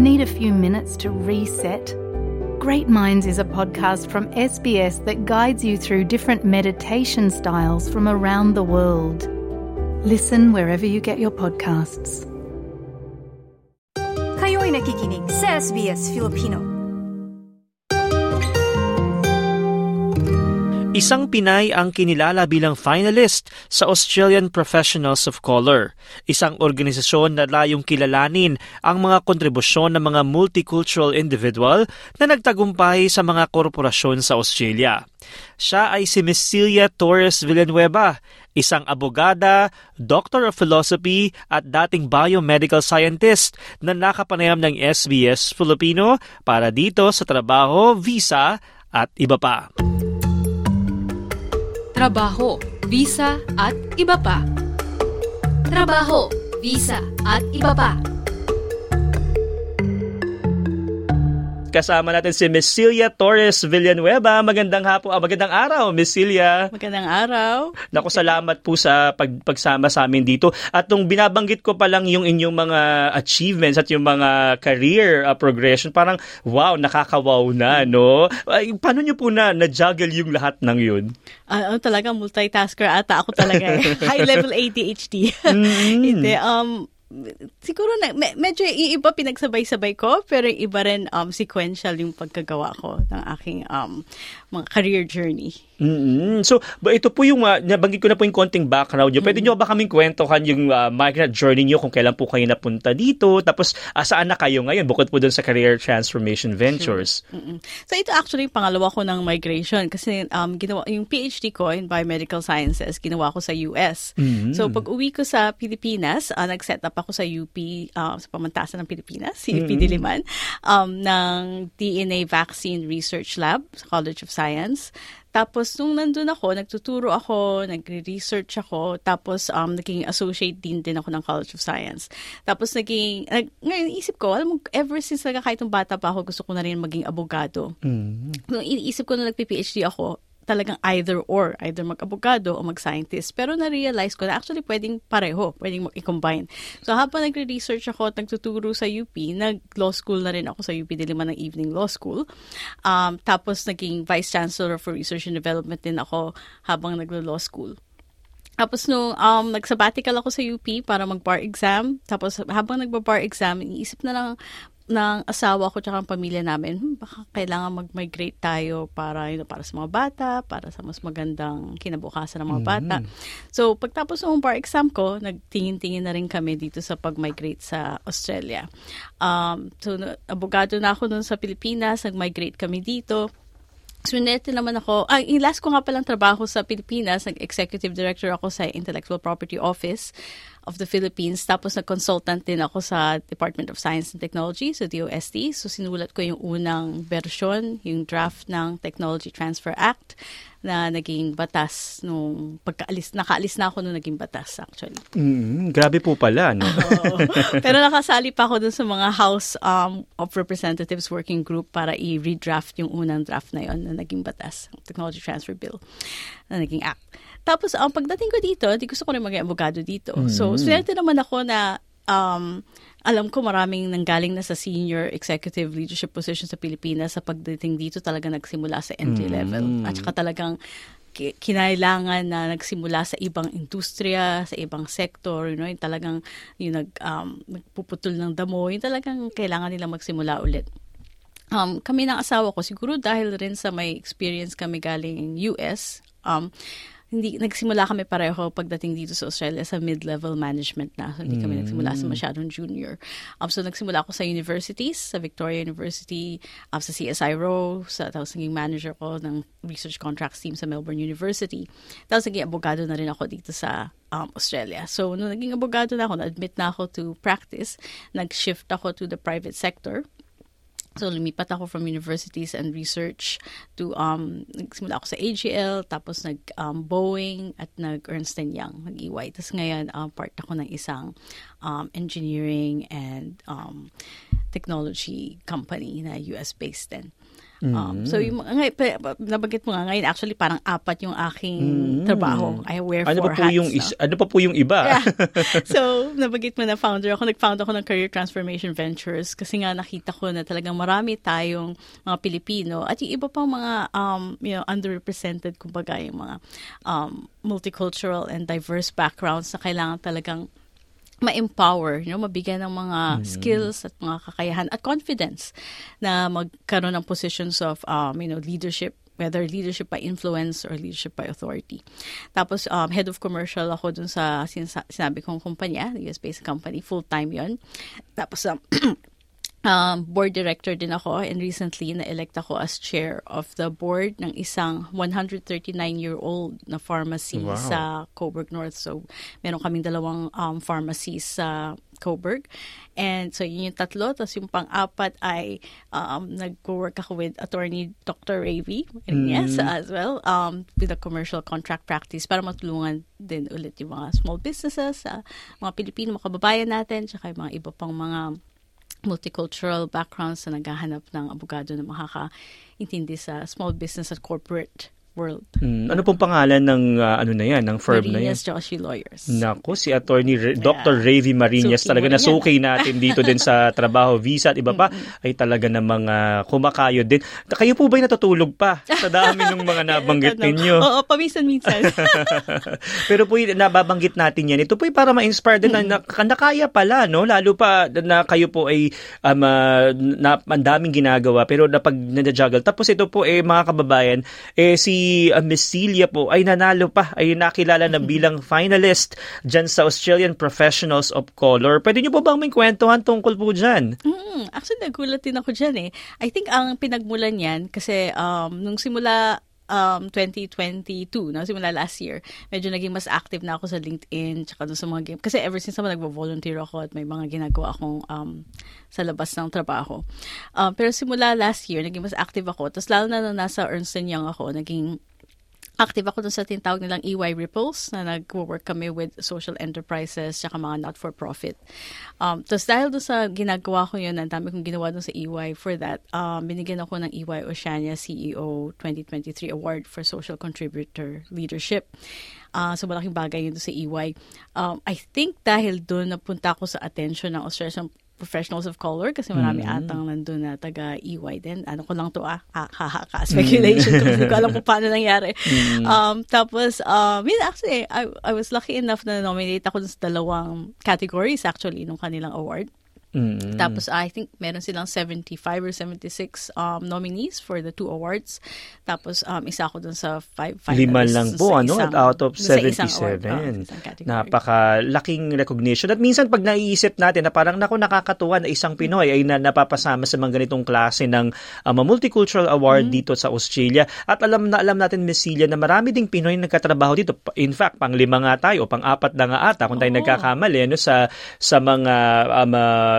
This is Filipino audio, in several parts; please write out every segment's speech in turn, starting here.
Need a few minutes to reset? Great Minds is a podcast from SBS that guides you through different meditation styles from around the world. Listen wherever you get your podcasts. Kayo'y nakikinig sa SBS Filipino. Isang Pinay ang kinilala bilang finalist sa Australian Professionals of Color, isang organisasyon na layong kilalanin ang mga kontribusyon ng mga multicultural individual na nagtagumpay sa mga korporasyon sa Australia. Siya ay si Miss Celia Torres Villanueva, isang abogada, Doctor of Philosophy at dating biomedical scientist na nakapanayam ng SBS Filipino para dito sa trabaho, visa at iba pa trabaho, visa at iba pa. Trabaho, visa at iba pa. Kasama natin si Miss Celia Torres Villanueva. Magandang hapon, ah, magandang araw, Miss Celia. Magandang araw. Naku, salamat po sa pag, pagsama sa amin dito. At nung binabanggit ko pa lang yung inyong mga achievements at yung mga career uh, progression, parang wow, nakakawaw na, no? Ay, paano nyo po na na-juggle yung lahat ng yun? Uh, talaga multitasker ata ako talaga. Eh. High level ADHD. Mm-hmm. Hindi, um, siguro na me, medyo iiba pinagsabay-sabay ko pero iba rin um sequential yung pagkagawa ko ng aking um mga career journey. Mm-hmm. So, ba ito po yung, uh, nabanggit ko na po yung konting background nyo. Pwede mm-hmm. nyo ba kaming kwentuhan yung uh, migrant journey nyo kung kailan po kayo napunta dito? Tapos, uh, saan na kayo ngayon? Bukod po dun sa Career Transformation Ventures. Sure. Mm-hmm. So, ito actually yung pangalawa ko ng migration kasi um, ginawa, yung PhD ko in Biomedical Sciences, ginawa ko sa US. Mm-hmm. So, pag uwi ko sa Pilipinas, uh, nag-set up ako sa UP, uh, sa pamantasan ng Pilipinas, si UP mm-hmm. Diliman, um, ng DNA Vaccine Research Lab sa College of Science. Tapos, nung nandun ako, nagtuturo ako, nagre-research ako, tapos um, naging associate dean din ako ng College of Science. Tapos, naging, nag, ngayon, isip ko, alam mo, ever since naga kahit nung bata pa ako, gusto ko na rin maging abogado. Mm-hmm. Nung iniisip ko na nagpi-PhD ako, talagang either or, either mag-abogado o mag-scientist. Pero na-realize ko na actually pwedeng pareho, pwedeng i-combine. So habang nagre-research ako at nagtuturo sa UP, nag-law school na rin ako sa UP Diliman ng Evening Law School. Um, tapos naging Vice Chancellor for Research and Development din ako habang naglo-law school. Tapos nung um, nag-sabbatical ako sa UP para mag-bar exam, tapos habang nagba-bar exam, iniisip na lang ng asawa ko tsaka ang pamilya namin, hmm, baka kailangan mag-migrate tayo para you know, para sa mga bata, para sa mas magandang kinabukasan ng mga bata. Mm-hmm. So, pagtapos ng bar exam ko, nagtingin-tingin na rin kami dito sa pag-migrate sa Australia. Um, so, abogado na ako noon sa Pilipinas, nag-migrate kami dito. Swinete naman ako, ah, yung last ko nga palang trabaho sa Pilipinas, nag-executive director ako sa Intellectual Property Office of the Philippines. Tapos nag-consultant din ako sa Department of Science and Technology, so DOST. So sinulat ko yung unang version, yung draft ng Technology Transfer Act na naging batas nung pagkaalis, nakaalis na ako nung naging batas actually. Mm, grabe po pala, no? Pero nakasali pa ako dun sa mga House um, of Representatives Working Group para i-redraft yung unang draft na yon na naging batas, Technology Transfer Bill, na naging act. Tapos, ang um, pagdating ko dito, di gusto ko rin maging abogado dito. Mm-hmm. So, swerte naman ako na um, alam ko maraming nanggaling na sa senior executive leadership position sa Pilipinas sa pagdating dito talaga nagsimula sa entry level. Mm. At saka talagang kinailangan na nagsimula sa ibang industriya, sa ibang sector, you know, yung talagang yung nag, um, nagpuputol ng damo, yung talagang kailangan nila magsimula ulit. Um, kami ng asawa ko, siguro dahil rin sa may experience kami galing US, um, hindi nagsimula kami pareho pagdating dito sa Australia sa mid-level management na. So, hindi kami mm. nagsimula sa masyadong junior. Um, so, nagsimula ako sa universities, sa Victoria University, um, sa CSIRO, sa, tapos naging manager ko ng research contracts team sa Melbourne University. Tapos naging abogado na rin ako dito sa um, Australia. So, nung naging abogado na ako, na-admit na ako to practice, nag-shift ako to the private sector. So, lumipat ako from universities and research to, um, nagsimula ako sa AGL, tapos nag um, Boeing at nag Ernst Young, nag EY. Tapos ngayon, um, part ako ng isang um, engineering and um, technology company na US-based din. Um, so, yung, ngay- nabanggit mo nga ngayon, actually, parang apat yung aking trabaho. I wear Ano four pa po hats. yung no? is- ano pa po yung iba? Yeah. so, nabanggit mo na founder ako. Nag-found ako ng Career Transformation Ventures kasi nga nakita ko na talagang marami tayong mga Pilipino at yung iba pang mga um, you know, underrepresented, kumbaga yung mga um, multicultural and diverse backgrounds na kailangan talagang ma-empower, you know, mabigyan ng mga skills at mga kakayahan at confidence na magkaroon ng positions of um, you know, leadership whether leadership by influence or leadership by authority. Tapos, um, head of commercial ako dun sa sinasa- sinabi kong kumpanya, US-based company, full-time yon Tapos, um, um, board director din ako and recently na-elect ako as chair of the board ng isang 139-year-old na pharmacy Wow. sa Coburg North. So, meron kaming dalawang um, pharmacies sa Coburg. And so, yun yung tatlo. Tapos yung pang-apat ay um, nag-work ako with attorney Dr. Ravi yes, as well um, with a commercial contract practice para matulungan din ulit yung mga small businesses, sa mga Pilipino, mga kababayan natin, tsaka yung mga iba pang mga multicultural backgrounds na naghahanap ng abogado na makakaintindi sa small business at corporate world. Hmm, ano pong pangalan ng ah, ano na yan, ng firm na yan? Marinas Joshi Lawyers. Nako, si Attorney Re- Dr. Ravi Marinas Suki talaga yan, nasukay natin dito din sa trabaho, visa at iba pa ay talaga namang ah, kumakayod din. Kayo po ba'y natutulog pa sa dami ng mga nabanggit ninyo? Oo, paminsan-minsan. Pero po nababanggit natin yan. Ito po para ma-inspire din na, na, na kaya pala, no? Lalo pa na kayo po ay um, ah, na, ang daming ginagawa pero napag nadajuggle. Tapos ito po eh mga kababayan, eh si uh, Miss Celia po ay nanalo pa, ay nakilala na bilang finalist dyan sa Australian Professionals of Color. Pwede niyo po bang may kwentuhan tungkol po dyan? Mm, actually, nagulat din ako dyan eh. I think ang pinagmulan yan, kasi um, nung simula um, 2022, no, simula last year, medyo naging mas active na ako sa LinkedIn, tsaka dun sa mga game. Kasi ever since naman nagvo-volunteer ako at may mga ginagawa akong um, sa labas ng trabaho. Um, pero simula last year, naging mas active ako. Tapos lalo na nung nasa Ernst Young ako, naging active ako dun sa tinatawag nilang EY Ripples na nag-work kami with social enterprises tsaka mga not-for-profit. Um, Tapos dahil dun sa ginagawa ko yun, ang dami kong ginawa dun sa EY for that, um, binigyan ako ng EY Oceania CEO 2023 Award for Social Contributor Leadership. Uh, so malaking bagay yun sa EY. Um, I think dahil dun napunta ako sa attention ng Australian professionals of color kasi marami atang nandun na taga EY din. Ano ko lang to ah, ha, ha, ha, ka, speculation to. Hindi ko alam kung paano nangyari. Um, tapos, um, yun, actually, I, I was lucky enough na nominate ako sa dalawang categories actually nung kanilang award. Mm. Tapos I think meron silang 75 or 76 um, nominees for the two awards. Tapos um, isa ako dun sa five finalists. Lima lang po, ano? isang- out of sa isang 77. award, oh. Napakalaking recognition. At minsan pag naiisip natin na parang naku nakakatuwa na isang Pinoy ay na, napapasama sa mga ganitong klase ng um, multicultural award Mm-hmm. dito sa Australia. At alam na alam natin, Miss Celia, na marami ding Pinoy na nagkatrabaho dito. In fact, pang lima nga tayo o pang apat na nga ata kung tayo Oo. nagkakamali ano, sa, sa mga um,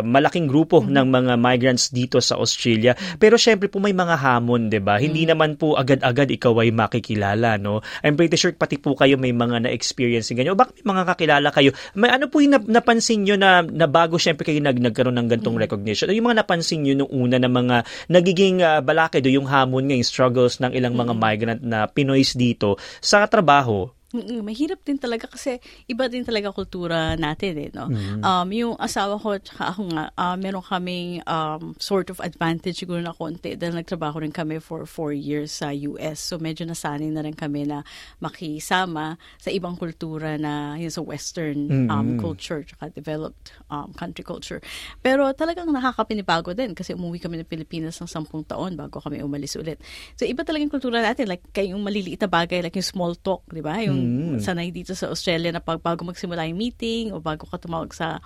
malaking grupo Mm-hmm. ng mga migrants dito sa Australia. Pero syempre po may mga hamon, 'di ba? Hindi Mm-hmm. naman po agad-agad ikaw ay makikilala, no? I'm pretty sure pati po kayo may mga na-experience ganyan. O bakit may mga kakilala kayo? May ano po yung nap- napansin nyo na, na bago syempre kayo nag, nagkaroon ng gantong Mm-hmm. recognition? Ano yung mga napansin nyo nung una na mga nagiging uh, balakid o yung hamon ngayong struggles ng ilang mga Mm-hmm. migrant na Pinoys dito sa trabaho? Mm, mahirap din talaga kasi iba din talaga kultura natin eh, no? Mm-hmm. Um, yung asawa ko at ako nga, uh, meron kaming um, sort of advantage siguro na konti dahil nagtrabaho rin kami for four years sa US. So medyo nasanay na rin kami na makisama sa ibang kultura na yun sa western um, culture tsaka developed um, country culture. Pero talagang nakakapinibago din kasi umuwi kami ng Pilipinas ng sampung taon bago kami umalis ulit. So iba talaga yung kultura natin. Like kayong maliliit na bagay, like yung small talk, di ba? Yung sanay dito sa Australia na pag bago magsimula yung meeting o bago ka tumawag sa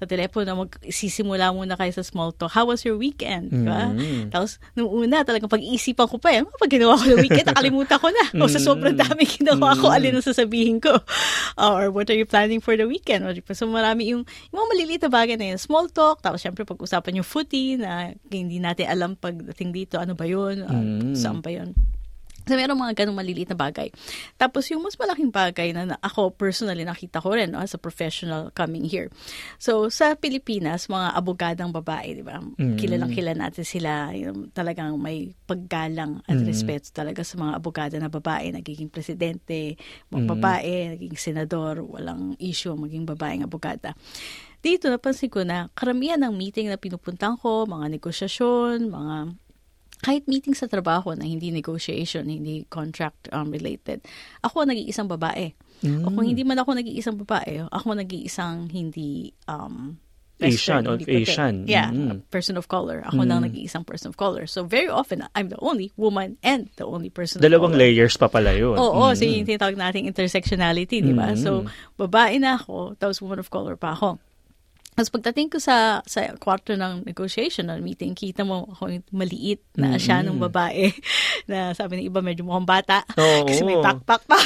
sa telepono, magsisimula muna kayo sa small talk. How was your weekend? Di ba? Tapos, nung una, talagang pag-iisipan ko pa, eh, "Ah, pag ginawa ko ng weekend, nakalimutan ko na. O sa sobrang dami ginawa ko, alin ang sasabihin ko? or what are you planning for the weekend? Or, so, marami yung, yung mga maliliit na bagay na yun. Small talk, tapos syempre pag-usapan yung footy na hindi natin alam pagdating dito, ano ba yun? Uh, Saan ba yun? So, meron mga ganong maliliit na bagay. Tapos, yung mas malaking bagay na, na ako personally nakita ko rin no, as a professional coming here. So, sa Pilipinas, mga abogadang babae, di ba? Mm. Kilalang kilala natin sila. Yung, talagang may paggalang at mm. respeto talaga sa mga abogada na babae. Nagiging presidente, mga mm. babae, naging senador, walang issue maging babaeng abogada dito napansin ko na karamihan ng meeting na pinupuntahan ko, mga negosasyon, mga kahit meeting sa trabaho na hindi negotiation, hindi contract um, related, ako nag-iisang babae. Mm. O kung hindi man ako nag-iisang babae, ako nag-iisang hindi um, Asian or Asian. Yeah, mm. person of color. Ako mm. lang nag-iisang person of color. So very often, I'm the only woman and the only person Dalawang of color. layers pa pala yun. Oo, mm. so yung tinatawag nating intersectionality, di ba? Mm. So, babae na ako, tapos woman of color pa ako. Tapos pagdating ko sa sa kwarto ng negotiation or meeting, kita mo ako maliit na mm-hmm. siya nung babae na sabi ng iba medyo mukhang bata Oo. kasi may backpack pa.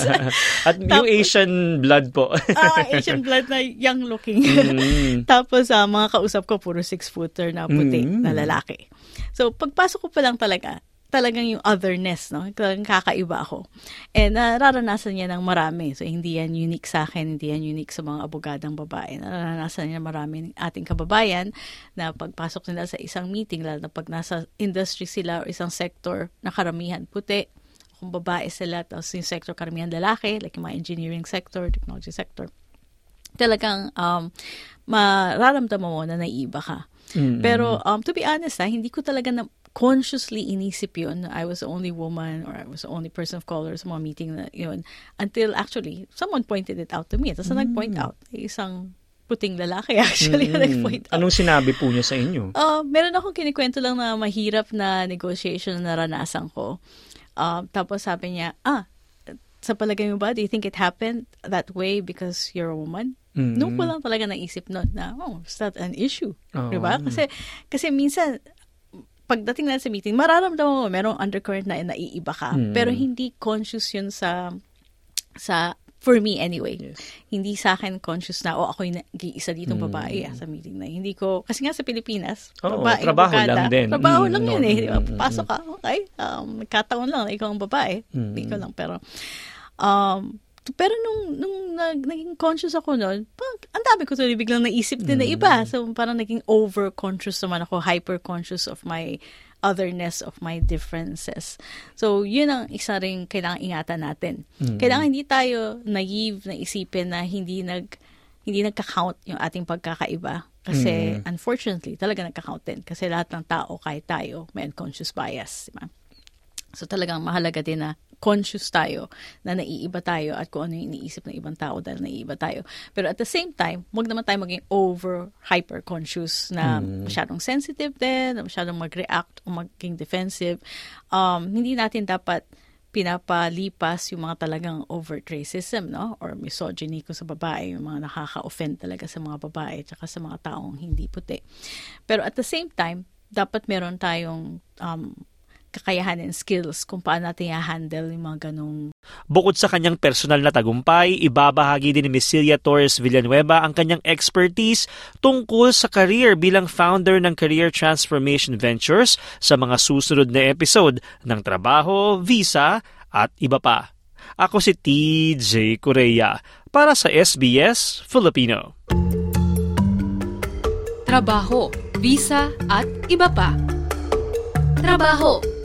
At yung Asian blood po. ah, Asian blood na young looking. Mm-hmm. Tapos uh, mga kausap ko puro six footer na puti mm-hmm. na lalaki. So pagpasok ko pa lang talaga, talagang yung otherness, no? Talagang kakaiba ako. And nararanasan niya ng marami. So, hindi yan unique sa akin, hindi yan unique sa mga abogadang babae. Nararanasan niya marami ng ating kababayan na pagpasok nila sa isang meeting, lalo na pag nasa industry sila o isang sector na karamihan puti, kung babae sila, tapos yung sector karamihan lalaki, like yung mga engineering sector, technology sector, talagang um, mararamdaman mo na naiiba ka. Mm-hmm. Pero um, to be honest, ha, hindi ko talaga na consciously inisip yun I was the only woman or I was the only person of color sa mga meeting na yun until actually someone pointed it out to me. Tapos mm. nag-point out, isang puting lalaki actually mm. nag-point out. Anong sinabi po niya sa inyo? Uh, meron akong kinikwento lang na mahirap na negotiation na naranasan ko. Uh, tapos sabi niya, ah, sa palagay mo ba, do you think it happened that way because you're a woman? Mm-hmm. Noon ko lang talaga naisip noon na, oh, is that an issue? Oh. Diba? Kasi, kasi minsan, pagdating na sa meeting, mararamdaman mo merong undercurrent na naiiba ka. Mm. Pero hindi conscious yun sa sa for me anyway. Yes. Hindi sa akin conscious na, oh, ako yung nag-iisa ditong mm. babae ah, sa meeting na. Hindi ko, kasi nga sa Pilipinas, Oo, babae, trabaho bukada, lang din. Trabaho mm, lang no, yun eh. Diba? Pasok ka, okay, um, nagkataon lang na ikaw ang babae. Mm. Ikaw lang, pero, um, pero nung, nung nag, naging conscious ako noon, ang dami ko tuloy biglang naisip din mm. na iba. So, parang naging over-conscious naman ako, hyper-conscious of my otherness of my differences. So, yun ang isa rin kailangan ingatan natin. Mm. Kailangan hindi tayo naive na isipin na hindi nag hindi nagka-count yung ating pagkakaiba. Kasi, mm. unfortunately, talaga nagka-count din. Kasi lahat ng tao, kahit tayo, may unconscious bias. Diba? So, talagang mahalaga din na conscious tayo na naiiba tayo at kung ano yung iniisip ng ibang tao dahil naiiba tayo. Pero at the same time, wag naman tayo maging over hyper conscious na mm. masyadong sensitive din, na masyadong mag-react o maging defensive. Um, hindi natin dapat pinapalipas yung mga talagang overt racism, no? Or misogyny ko sa babae, yung mga nakaka-offend talaga sa mga babae at sa mga taong hindi puti. Pero at the same time, dapat meron tayong um, kakayahan and skills kung paano natin i-handle yung mga ganong... Bukod sa kanyang personal na tagumpay, ibabahagi din ni Miss Celia Torres Villanueva ang kanyang expertise tungkol sa career bilang founder ng Career Transformation Ventures sa mga susunod na episode ng Trabaho, Visa at iba pa. Ako si TJ Korea para sa SBS Filipino. Trabaho, visa at iba pa. Trabaho,